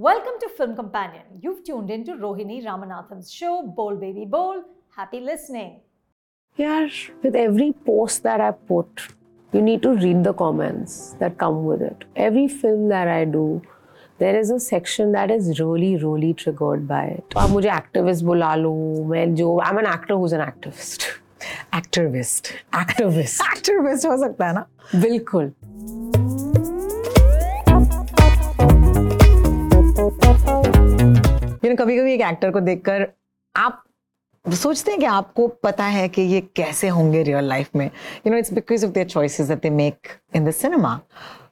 Welcome to Film Companion. You've tuned into Rohini Ramnathan's show, Bol Baby Bol. Happy listening. Yeah, with every post that I put, you need to read the comments that come with it. Every film that I do, there is a section that is really, really triggered by it. आप मुझे activist बुला लो मैं जो I'm an actor who's an activist. Activist. Activist. activist हो सकता है ना? बिल्कुल. यू नो कभी कभी एक एक्टर को देखकर आप सोचते हैं कि आपको पता है कि ये कैसे होंगे रियल लाइफ में you know it's because of their choices that they make in the cinema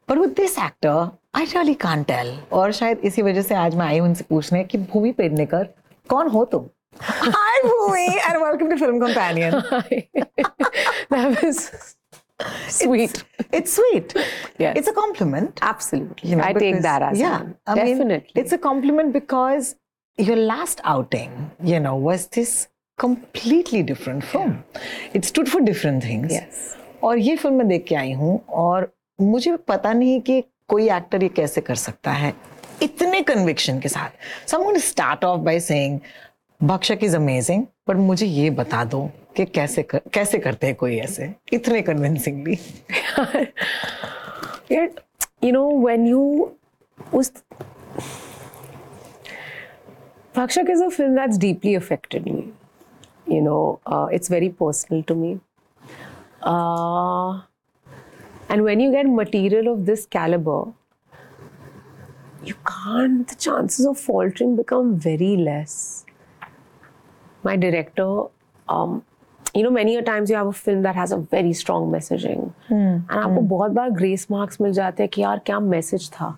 पर with this actor I really can't tell और शायद इसी वजह से आज मैं आई हूँ उनसे पूछने कि भूमि पेडनेकर कौन हो तुम hi Bhumi and welcome to film companion that was sweet. It's it's sweet. Yes. It's a compliment. Absolutely. you know, I because, take that as yeah, one. I mean, Definitely. it's a compliment because your last outing, you know, was this completely different film. It stood for different things. Yes. और ये film मैं देख के आई हूँ और मुझे पता नहीं कि कोई एक्टर ये कैसे कर सकता है इतने कन्विक्शन के साथ so I start off by saying Bhakshak is amazing but मुझे ये बता दो कि कैसे कर, कैसे करते हैं कोई ऐसे इतने convincingly Yet, you know, when you was is a film that's deeply affected me. You know, uh, it's very personal to me. Uh, and when you get material of this caliber, you can't, the chances of faltering become very less. My director, um, you know, many a times you have a film that has a very strong messaging. Hmm. And आपको बहुत बार grace marks मिल जाते हैं कि यार क्या message था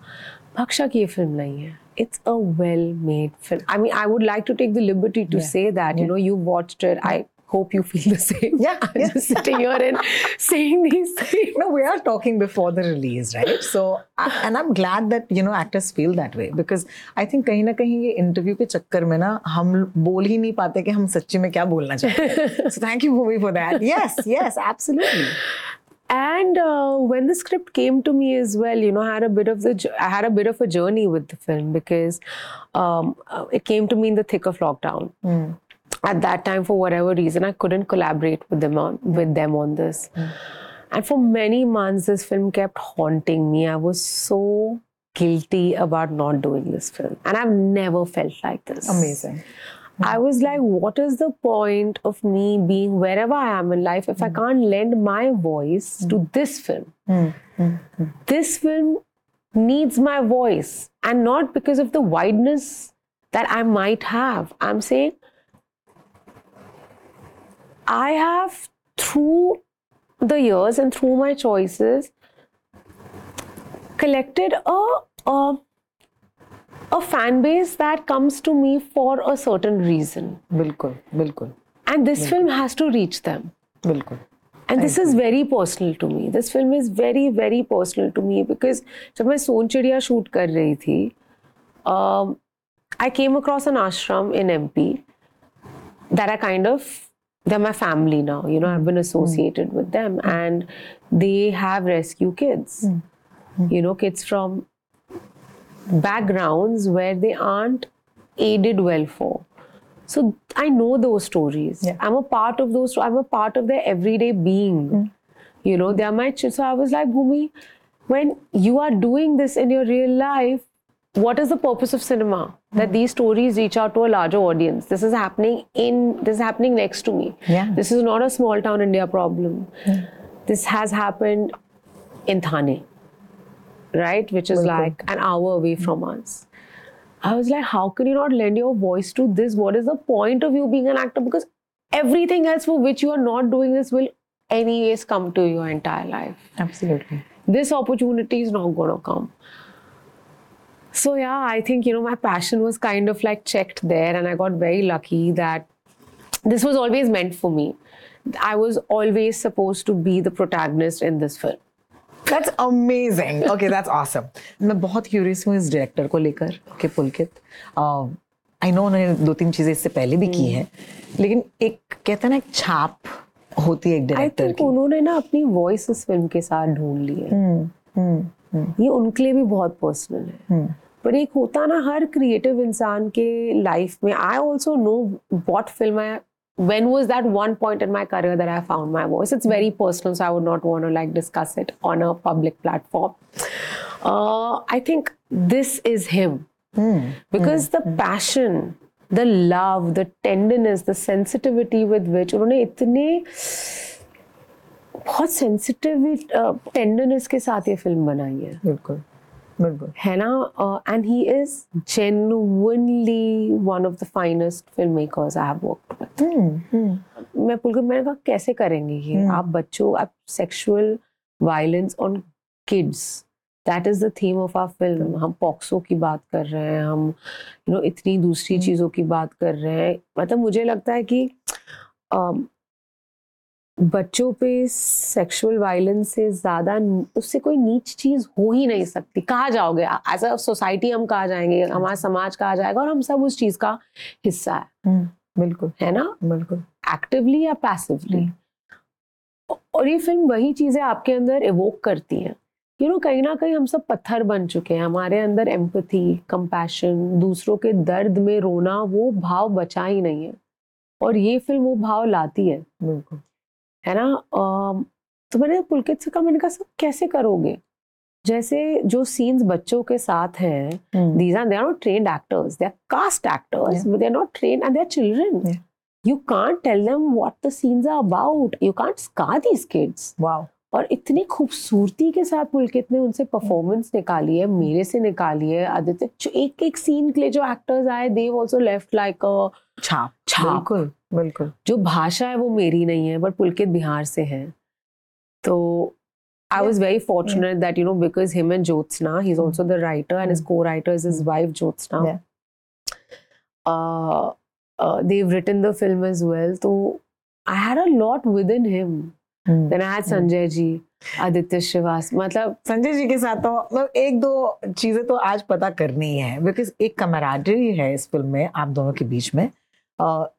भक्षा की ये फ़िल्म नहीं है it's a well-made film. I mean, I would like to take the liberty to yeah. say that. Yeah. You know, you watched it. I hope you feel the same. Yeah, I'm yeah. just sitting here and saying these things. No, we are talking before the release, right? So, and I'm glad that you know actors feel that way because I think kahin ना kahin ye interview ke chakkar mein na hum bol hi nahi पाते ki hum सच्ची mein kya bolna chahte. So thank you Bhumi for that. Yes, yes, absolutely. And uh, when the script came to me as well, you know, I had a bit of the I had a bit of a journey with the film because um, uh, it came to me in the thick of lockdown. At that time, for whatever reason, I couldn't collaborate with them on with them on this. And for many months, this film kept haunting me. I was so guilty about not doing this film, and I've never felt like this. Amazing. I hmm. was like, what is the point of me being wherever I am in life if I hmm. can't lend my voice to hmm. this film? This film needs my voice, and not because of the wideness that I might have. I'm saying I have, through the years and through my choices, collected a, a a fan base that comes to me for a certain reason. बिल्कुल, बिल्कुल, And this film has to reach them. बिल्कुल. And this is very personal to me. This film is very, very personal to me because जब मैं सोन चिड़िया shoot कर रही थी, um, I came across an ashram in MP that I kind of they're my family now. You know, I've been associated with them, and they have rescue kids. You know, kids from backgrounds where they aren't aided well for. So I know those stories. Yeah. I'm a part of those. I'm a part of their everyday being. Mm. You know, they are my children. So I was like, Bhumi, when you are doing this in your real life, what is the purpose of cinema? Mm. That these stories reach out to a larger audience. This is happening in. This is happening next to me. Yeah. This is not a small town India problem. Mm. This has happened in Thane right? Which is like an hour away from us. I was like, how can you not lend your voice to this? What is the point of you being an actor? Because everything else for which you are not doing this will, anyways, come to your entire life. Absolutely. This opportunity is not going to come. So, yeah, I think, you know, my passion was kind of like checked there, and I got very lucky that this was always meant for me. I was always supposed to be the protagonist in this film. That's amazing. Okay, that's awesome. मैं बहुत curious हूँ इस director को लेकर के पुलकित। I know उन्होंने दो तीन चीज़ें इससे पहले भी की हैं लेकिन एक कहते हैं ना एक छाप होती है एक डायरेक्टर की। उन्होंने ना अपनी वॉइस इस फ़िल्म के साथ ढूंढ ली है। ये उनके लिए भी बहुत पर्सनल है। पर एक होता ना हर क्रिएटिव इंसान के लाइफ में I also know what film I when was that one point in my career that I found my voice? It's very personal, so I would not want to like discuss it on a public platform. Uh, I think this is him because the passion, the love, the tenderness, the sensitivity with which उन्होंने इतने बहुत sensitive tenderness के साथ ये film बनाई है बिल्कुल बिल्कुल। है ना? And he is genuinely one of the finest film makers I have worked with मैं पुलकर मैंने कहा कैसे करेंगे ये? आप बच्चों आप sexual violence on kids that is the theme of our film हम पॉक्सो की बात कर रहे हैं हम यू नो इतनी दूसरी चीज़ों की बात कर रहे हैं। मतलब मुझे लगता है कि बच्चों पे सेक्सुअल वायलेंस से ज़्यादा उससे कोई नीच चीज़ हो ही नहीं सकती। कहा जाओगे? एज अ सोसाइटी हम कहा जाएँगे? हमारा समाज कहा जाएगा? और हम सब उस चीज़ का हिस्सा है। बिल्कुल। है ना? बिल्कुल। एक्टिवली या पैसिवली और ये फ़िल्म वही चीज़ें आपके अंदर इवोक करती हैं। यू नो कहीं ना कहीं हम सब पत्थर बन चुके हैं। हमारे अंदर एम्पथी कंपैशन दूसरों के दर्द में रोना वो भाव बचा ही नहीं है। और ये फ़िल्म वो भाव लाती है। बिल्कुल। है ना? आ, तो मैंने पुलकित से कहा मैंने कहा सब कैसे करोगे? जैसे जो सीन्स बच्चों के साथ हैं these are they are not train actors they are cast actors but they are not train and they are children you can't tell them what the scenes are about you can't scar these kids wow और इतनी खूबसूरती के साथ पुलकित ने उनसे performance निकाली है मेरे से निकाली है आदित्य एक एक सीन के लिए जो एक्टर्स आए दे ऑल्सो लेफ़्ट लाइक छाप छाप। बिल्कुल। जो भाषा है वो मेरी नहीं है बट पुलकित बिहार से है। तो I was very fortunate that you know because him and Jyotsna he is also the writer and his co writer is his wife Jyotsna Yeah. uh, uh, they've written the film as well. So i had a lot within him. Then i had sanjay ji aditya shivas मतलब संजय जी के साथ तो मतलब एक दो चीज़ें तो आज पता करनी ही है बिकॉज़ एक कमराडरी है इस फ़िल्म में आप दोनों के बीच में।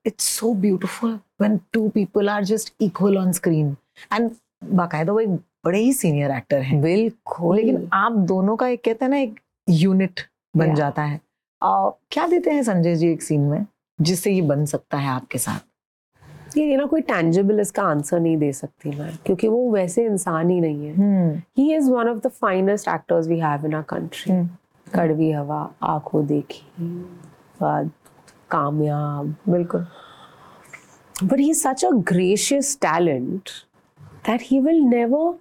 It's so beautiful when two people are just equal on screen and बाकायदा वो एक बड़े ही सीनियर एक्टर हैं। बिल्कुल। लेकिन आप दोनों का एक कहते हैं ना एक यूनिट बन Yeah. जाता है। Uh, क्या देते हैं संजय जी एक सीन में जिससे ये बन सकता है आपके साथ? ये ना कोई टैंजिबल इसका आंसर नहीं दे सकती मैं क्योंकि वो वैसे इंसान ही नहीं है। He is one of the finest actors we have in our country Hmm. कड़वी हवा आँखों देखी बाद कामयाब बिल्कुल। But he such a gracious talent that he will never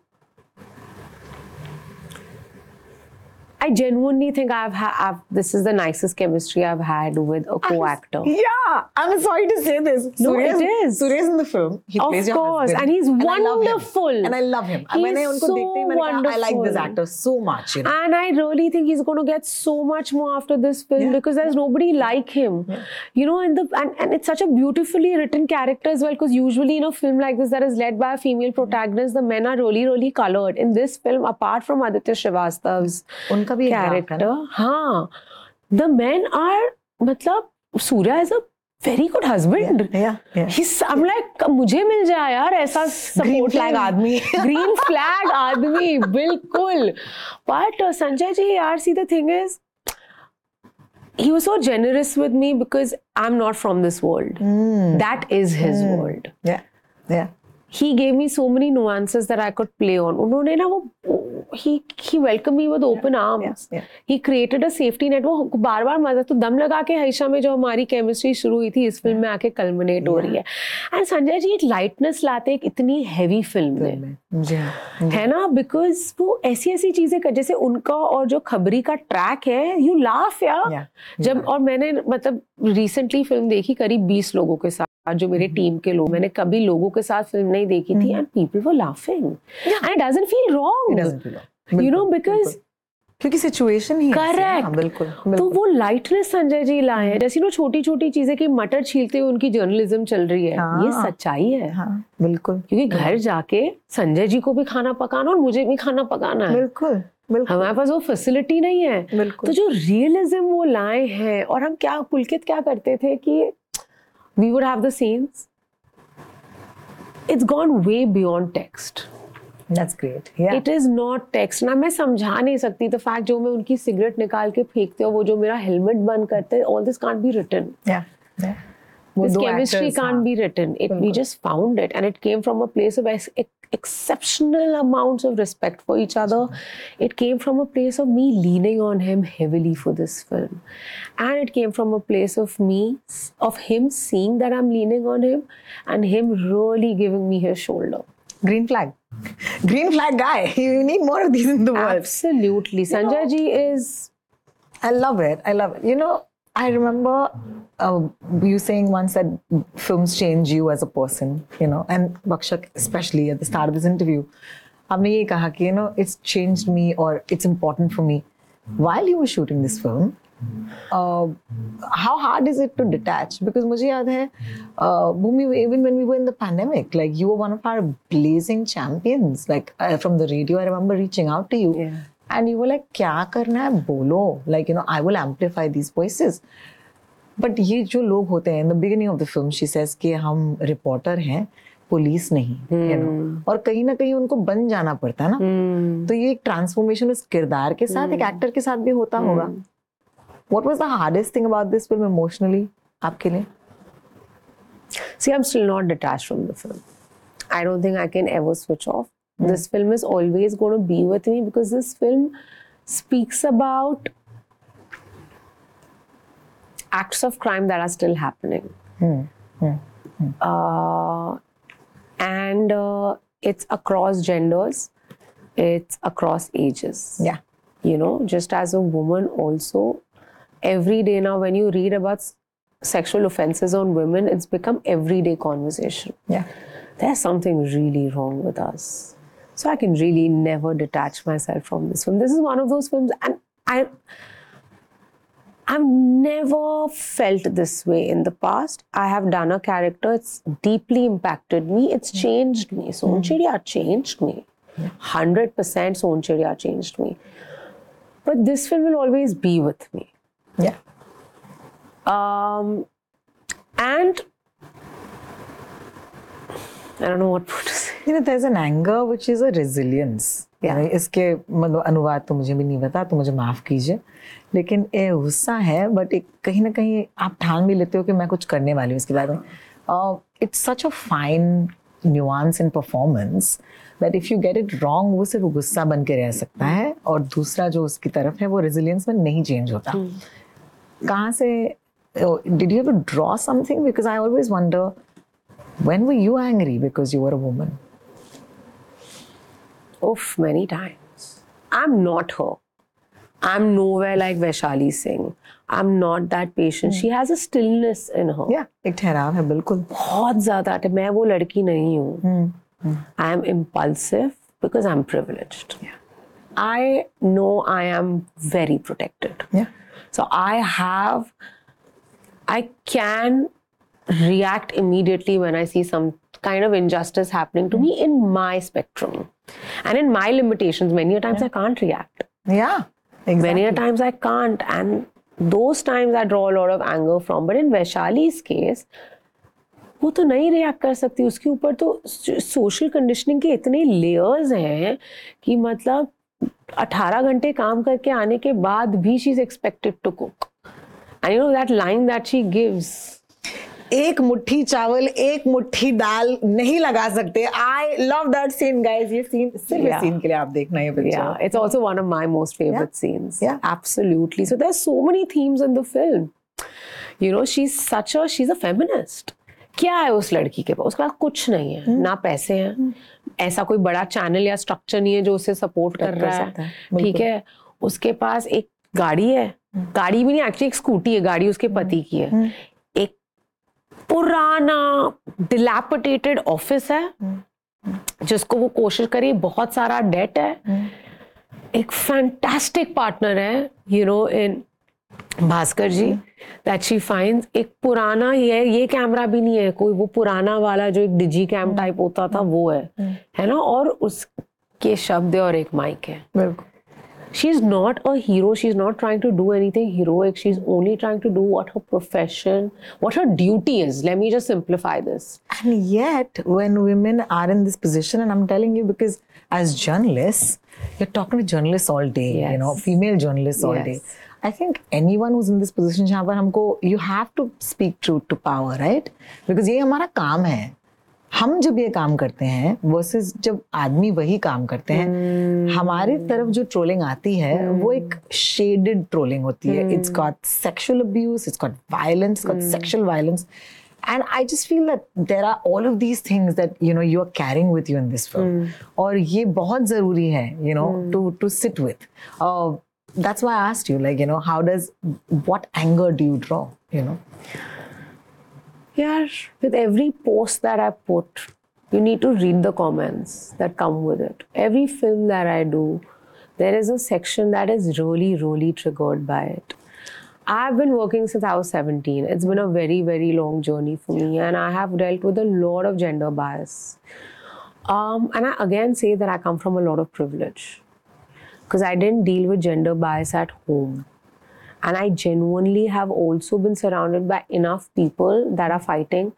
I genuinely think I've had I've, this is the nicest chemistry I've had with a co-actor. I'm, yeah, I'm sorry to say this. No, Surya's, it is. Suresh in the film. He of plays your course, husband. and he's wonderful. And I love him. I unko so wonderful. I like this actor so much. You know? And I really think he's going to get so much more after this film yeah. because there's yeah. nobody like him. Yeah. You know, and the and, and it's such a beautifully written character as well because usually in a film like this that is led by a female protagonist, the men are really really colored. In this film, apart from Aditya Srivastava's. का character हाँ। The man are मतलब Surya is a very good husband मुझे मिल जाए यार ऐसा support flag आदमी। Green flag आदमी बिल्कुल। But uh, Sanjay ji are see the thing is he was so generous with me because I am not from this world that is his world He gave me so many nuances that I could play on. उन्होंने ना वो he he welcomed me with open arms. yeah. He created a safety net. वो बार बार मज़ा तो दम लगा के हईशा में जो हमारी केमिस्ट्री शुरू हुई थी इस फ़िल्म में आके कल्मिनेट हो रही है। एंड संजय जी एक लाइटनेस लाते एक इतनी हैवी फ़िल्म में। हाँ है ना? बिकॉज़ वो ऐसी ऐसी चीज़ें कर जैसे उनका और जो खबरी का ट्रैक है यू लाफ यार। Yeah, जब और मैंने मतलब रिसेंटली फ़िल्म देखी करीब बीस लोगों के साथ। जो मेरे टीम के लोग मैंने कभी लोगों के साथ फ़िल्म नहीं देखी थी and people were laughing and it doesn't feel wrong. You know because क्योंकि सिचुएशन ही है ना, Correct. बिल्कुल तो वो लाइटनेस संजय जी लाए हैं. जैसे नो छोटी छोटी चीज़ें कि मटर छीलते हुए उनकी जर्नलिज्म चल रही है. हाँ। ये सच्चाई है. हाँ बिल्कुल क्योंकि घर जाके संजय जी को भी खाना पकाना और मुझे भी खाना पकाना है. बिल्कुल बिल्कुल. हमारे पास वो फैसिलिटी नहीं है. तो जो रियलिज्म वो लाए हैं और हम क्या पुलकित क्या करते थे कि we would have the scenes it's gone way beyond text That's great. Yeah. It is not text ना मैं समझा नहीं सकती द फैक्ट जो मैं उनकी सिगरेट निकाल के फेंकते हो वो जो मेरा हेलमेट बंद करते all this can't be written yeah. Yeah. वो this दो chemistry actors, can't हाँ. be written it we just found it and it came from a place of ex- ex- exceptional amounts of respect for each other it came from a place of me leaning on him heavily for this film and it came from a place of me of him seeing that i'm leaning on him and him really giving me his shoulder Green flag. Green flag guy. You need more of these in the world. absolutely sanjay ji is I love it. I love it. You know, I remember uh, you saying once that films change you as a person, you know, and Bhakshak, especially at the start of this interview, you know, it's changed me or it's important for me. While you were shooting this film, uh, how hard is it to detach? Because uh, Bhumi, even when we were in the pandemic, like you were one of our blazing champions. Like uh, from the radio, I remember reaching out to you. And you वो like क्या करना है? बोलो. Like you know I will amplify these voices but ये जो लोग होते हैं in the beginning of the film she says कि हम रिपोर्टर हैं पुलिस नहीं यू hmm. नो और कहीं ना कहीं उनको बन जाना पड़ता है ना। Hmm. तो ये एक ट्रांसफॉर्मेशन उस किरदार के साथ hmm. एक एक्टर के साथ भी होता hmm. होगा what was the hardest thing about this film emotionally आपके लिए? See I am still not detach from the film I don't think I can ever switch off This film is always going to be with me because this film speaks about acts of crime that are still happening. Uh, and uh, it's across genders, it's across ages. या you know just as a woman also every day now when you read about sexual offenses on women it's become everyday conversation. Yeah. there's something really wrong with us so i can really never detach myself from this film this is one of those films and i I've never felt this way in the past. I have done a character, it's deeply impacted me, it's changed me. Sonchiriya changed me. 100% Sonchiriya changed me. But this film will always be with me. Yeah. Um, and I don't know what to say. You know there's an anger which is a resilience. Yeah. यानी इसके मतलब अनुवाद तो मुझे भी नहीं पता तो मुझे माफ़ कीजिए। लेकिन ये गुस्सा है बट एक कहीं ना कहीं आप ठान भी लेते हो कि मैं कुछ करने वाली हूँ इसके बारे में। It's such a fine nuance in performance that if you get it wrong वो सिर्फ़ गुस्सा बन के रह सकता है और दूसरा जो उसकी तरफ़ है वो रेजिलियंस में नहीं चेंज होता। कहाँ से did you to draw something because I always wonder when were you angry? Because you were a woman. Oof, many times. I'm not her. I'm nowhere like Vaishali Singh. I'm not that patient. She has a stillness in her. या एक ठहराव है बिल्कुल बहुत ज्यादा मैं वो लड़की नहीं हूँ I am impulsive because I M privileged I know I am very protected या So I have, I can react immediately when I see some kind of injustice happening to me in my spectrum and in my limitations. Many a times yeah. I can't react. या Many a times I can't. And those times I draw a lot of anger from. But in Vaishali's case, वो तो नहीं react कर सकती उसके ऊपर तो social conditioning के इतने लेयर्स हैं कि मतलब 18 घंटे काम करके आने के बाद भी she is expected to cook and you know that line that she gives एक मुट्ठी चावल एक मुट्ठी दाल नहीं लगा सकते। I love that scene guys ये सीन सिर्फ़ इस Yeah. सीन के लिए आप देखना ये picture it's also one of my most favorite scenes. Yeah. absolutely. So there's so many themes in the film. You know, she's such a she's a feminist. क्या है उस लड़की के पास? उसके पास कुछ नहीं है। hmm. ना पैसे हैं। hmm. ऐसा कोई बड़ा चैनल या स्ट्रक्चर नहीं है जो उसे सपोर्ट कर रहा है, ठीक है? उसके पास एक गाड़ी है। गाड़ी भी नहीं एक्चुअली एक स्कूटी है। गाड़ी उसके पति की है। पुराना डिलैपिडेटेड ऑफ़िस है जिसको वो कोशिश करी बहुत सारा डेट है। एक फैंटास्टिक पार्टनर है you know in Bhaskar ji that she find एक पुराना ये ये कैमरा भी नहीं है कोई वो पुराना वाला जो एक डिजी कैम टाइप होता था वो है। है ना? और उसके शब्द और एक माइक है। बिल्कुल। she is not a hero she's not trying to do anything heroic she's only trying to do what her profession what her duty is let me just simplify this And yet, when women are in this position, and I'm telling you because as journalists, you're talking to journalists all day, you know, Yes. female journalists all day. Yes. I think anyone who's in this position जहाँ पर हमको you have to speak truth to power, right? Because ये हमारा काम है. हम जब ये काम करते हैं वर्सेस जब आदमी वही काम करते हैं हमारे तरफ़ जो ट्रोलिंग आती है वो एक शेडेड ट्रोलिंग होती है. It's got sexual abuse it's got violence got sexual violence and I just feel that there are all of these things that you know you are carrying with you in this film और ये बहुत ज़रूरी है you know to to sit with that's why I asked you, like, you know, how does, what anger do you draw, you know? Yeah, with every post that I put, you need to read the comments that come with it. Every film that I do, there is a section that is really, really triggered by it. I've been working since I was 17. It's been a very, very long journey for me, and I have dealt with a lot of gender bias. Um, and I again say that I come from a lot of privilege because I didn't deal with gender bias at home. And I genuinely have also been surrounded by enough people that are fighting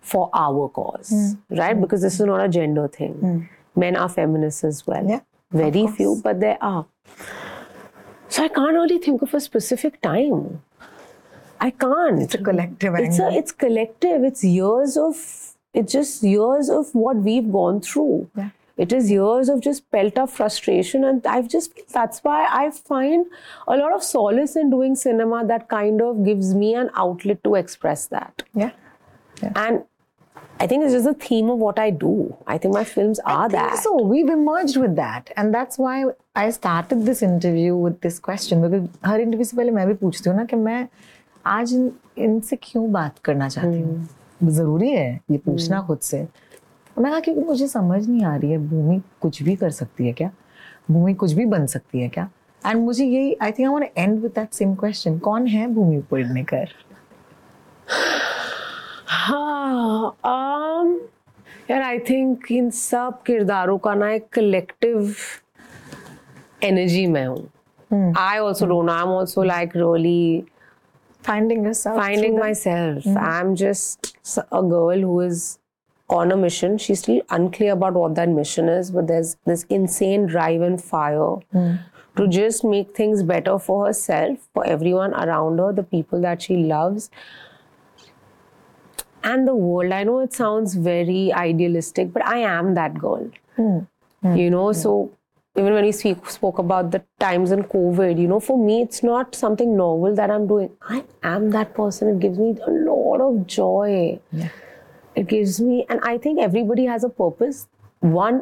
for our cause, hmm. right? Hmm. Because this is not a gender thing. Hmm. Men are feminists as well. Yeah, Very few, but there are. So I can't really think of a specific time. I can't. It's a collective It's a, it's collective. It's years of it's just years of what we've gone through. Yeah. It is years of just pent up frustration, and I've just that's why I find a lot of solace in doing cinema that kind of gives me an outlet to express that. yeah. And I think it's just the theme of what I do. I think my films are I think that. So we've emerged with that, and that's why I started this interview with this question because her interview से पहले मैं भी पूछती हूँ ना कि मैं आज इन, इनसे क्यों बात करना चाहती हूँ जरूरी है ये पूछना खुद से मैं कहा क्योंकि मुझे समझ नहीं आ रही है भूमि कुछ भी कर सकती है क्या? भूमि कुछ भी बन सकती है क्या? एंड मुझे यही I think I end with that same question कौन है भूमि पेडनेकर हाँ um, यार आई थिंक इन सब किरदारों का ना एक कलेक्टिव एनर्जी में हूँ। I also don't I am also like really finding yourself finding myself. I'm just a girl who is on a mission. She's still unclear about what that mission is, but there's this insane drive and fire hmm. to just make things better for herself, for everyone around her, the people that she loves, and the world. I know it sounds very idealistic, but I am that girl. Hmm. Hmm. You know, so even when we speak, spoke about the times in COVID, you know, for me, it's not something novel that I'm doing. I am that person. It gives me a lot of joy It gives me, and I think everybody has a purpose. One,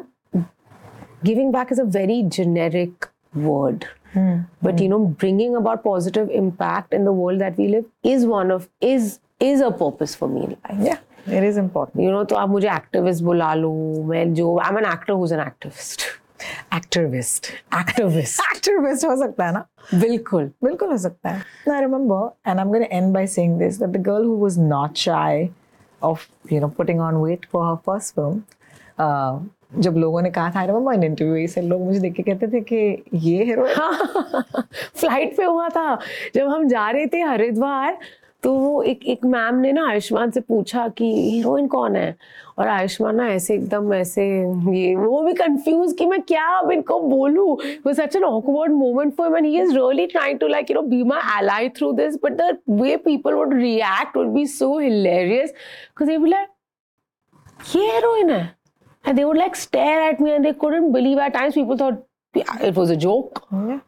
giving back is a very generic word. But you know, bringing about positive impact in the world that we live is one of is is a purpose for me in life. yeah it is important You know, तो आप मुझे activist बुला लो मैं जो I am an actor whose an activist activist activist activist हो सकता है ना बिल्कुल बिल्कुल हो सकता है I remember and I'm going to end by saying this that the girl who was not shy of you know putting on weight for her first film uh, जब लोगों ने कहा था आई रिमेंबर इन इंटरव्यू से लोग मुझे देख के कहते थे कि ये हीरो फ़्लाइट पे हुआ था। जब हम जा रहे थे हरिद्वार तो वो एक एक मैम ने ना आयुष्मान से पूछा कि हीरोइन कौन है? और आयुष्मान ना ऐसे एकदम ऐसे ये वो भी कंफ्यूज कि मैं क्या अब इनको बोलूँ? वो such an awkward moment for and he is really trying to like you know be my ally through this but the way people would react would be so hilarious because they like ये heroine है. And they would like stare at me and they couldn't believe at times people thought it was a joke. Yeah.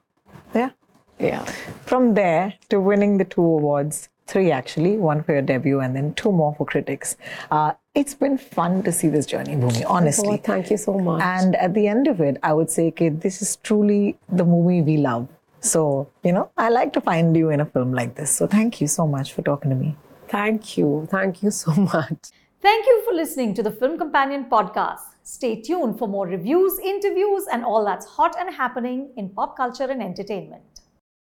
Yeah. Yeah. From there to winning the two awards three actually one for your debut and then two more for critics uh, it's been fun to see this journey Bhumi, honestly Oh, thank you so much. And at the end of it, I would say, okay, this is truly the movie we love. So, you know, I like to find you in a film like this. So thank you so much for talking to me. thank you. Thank you so much. Thank you for listening to the Film Companion podcast. Stay tuned for more reviews, interviews, and all that's hot and happening in pop culture and entertainment.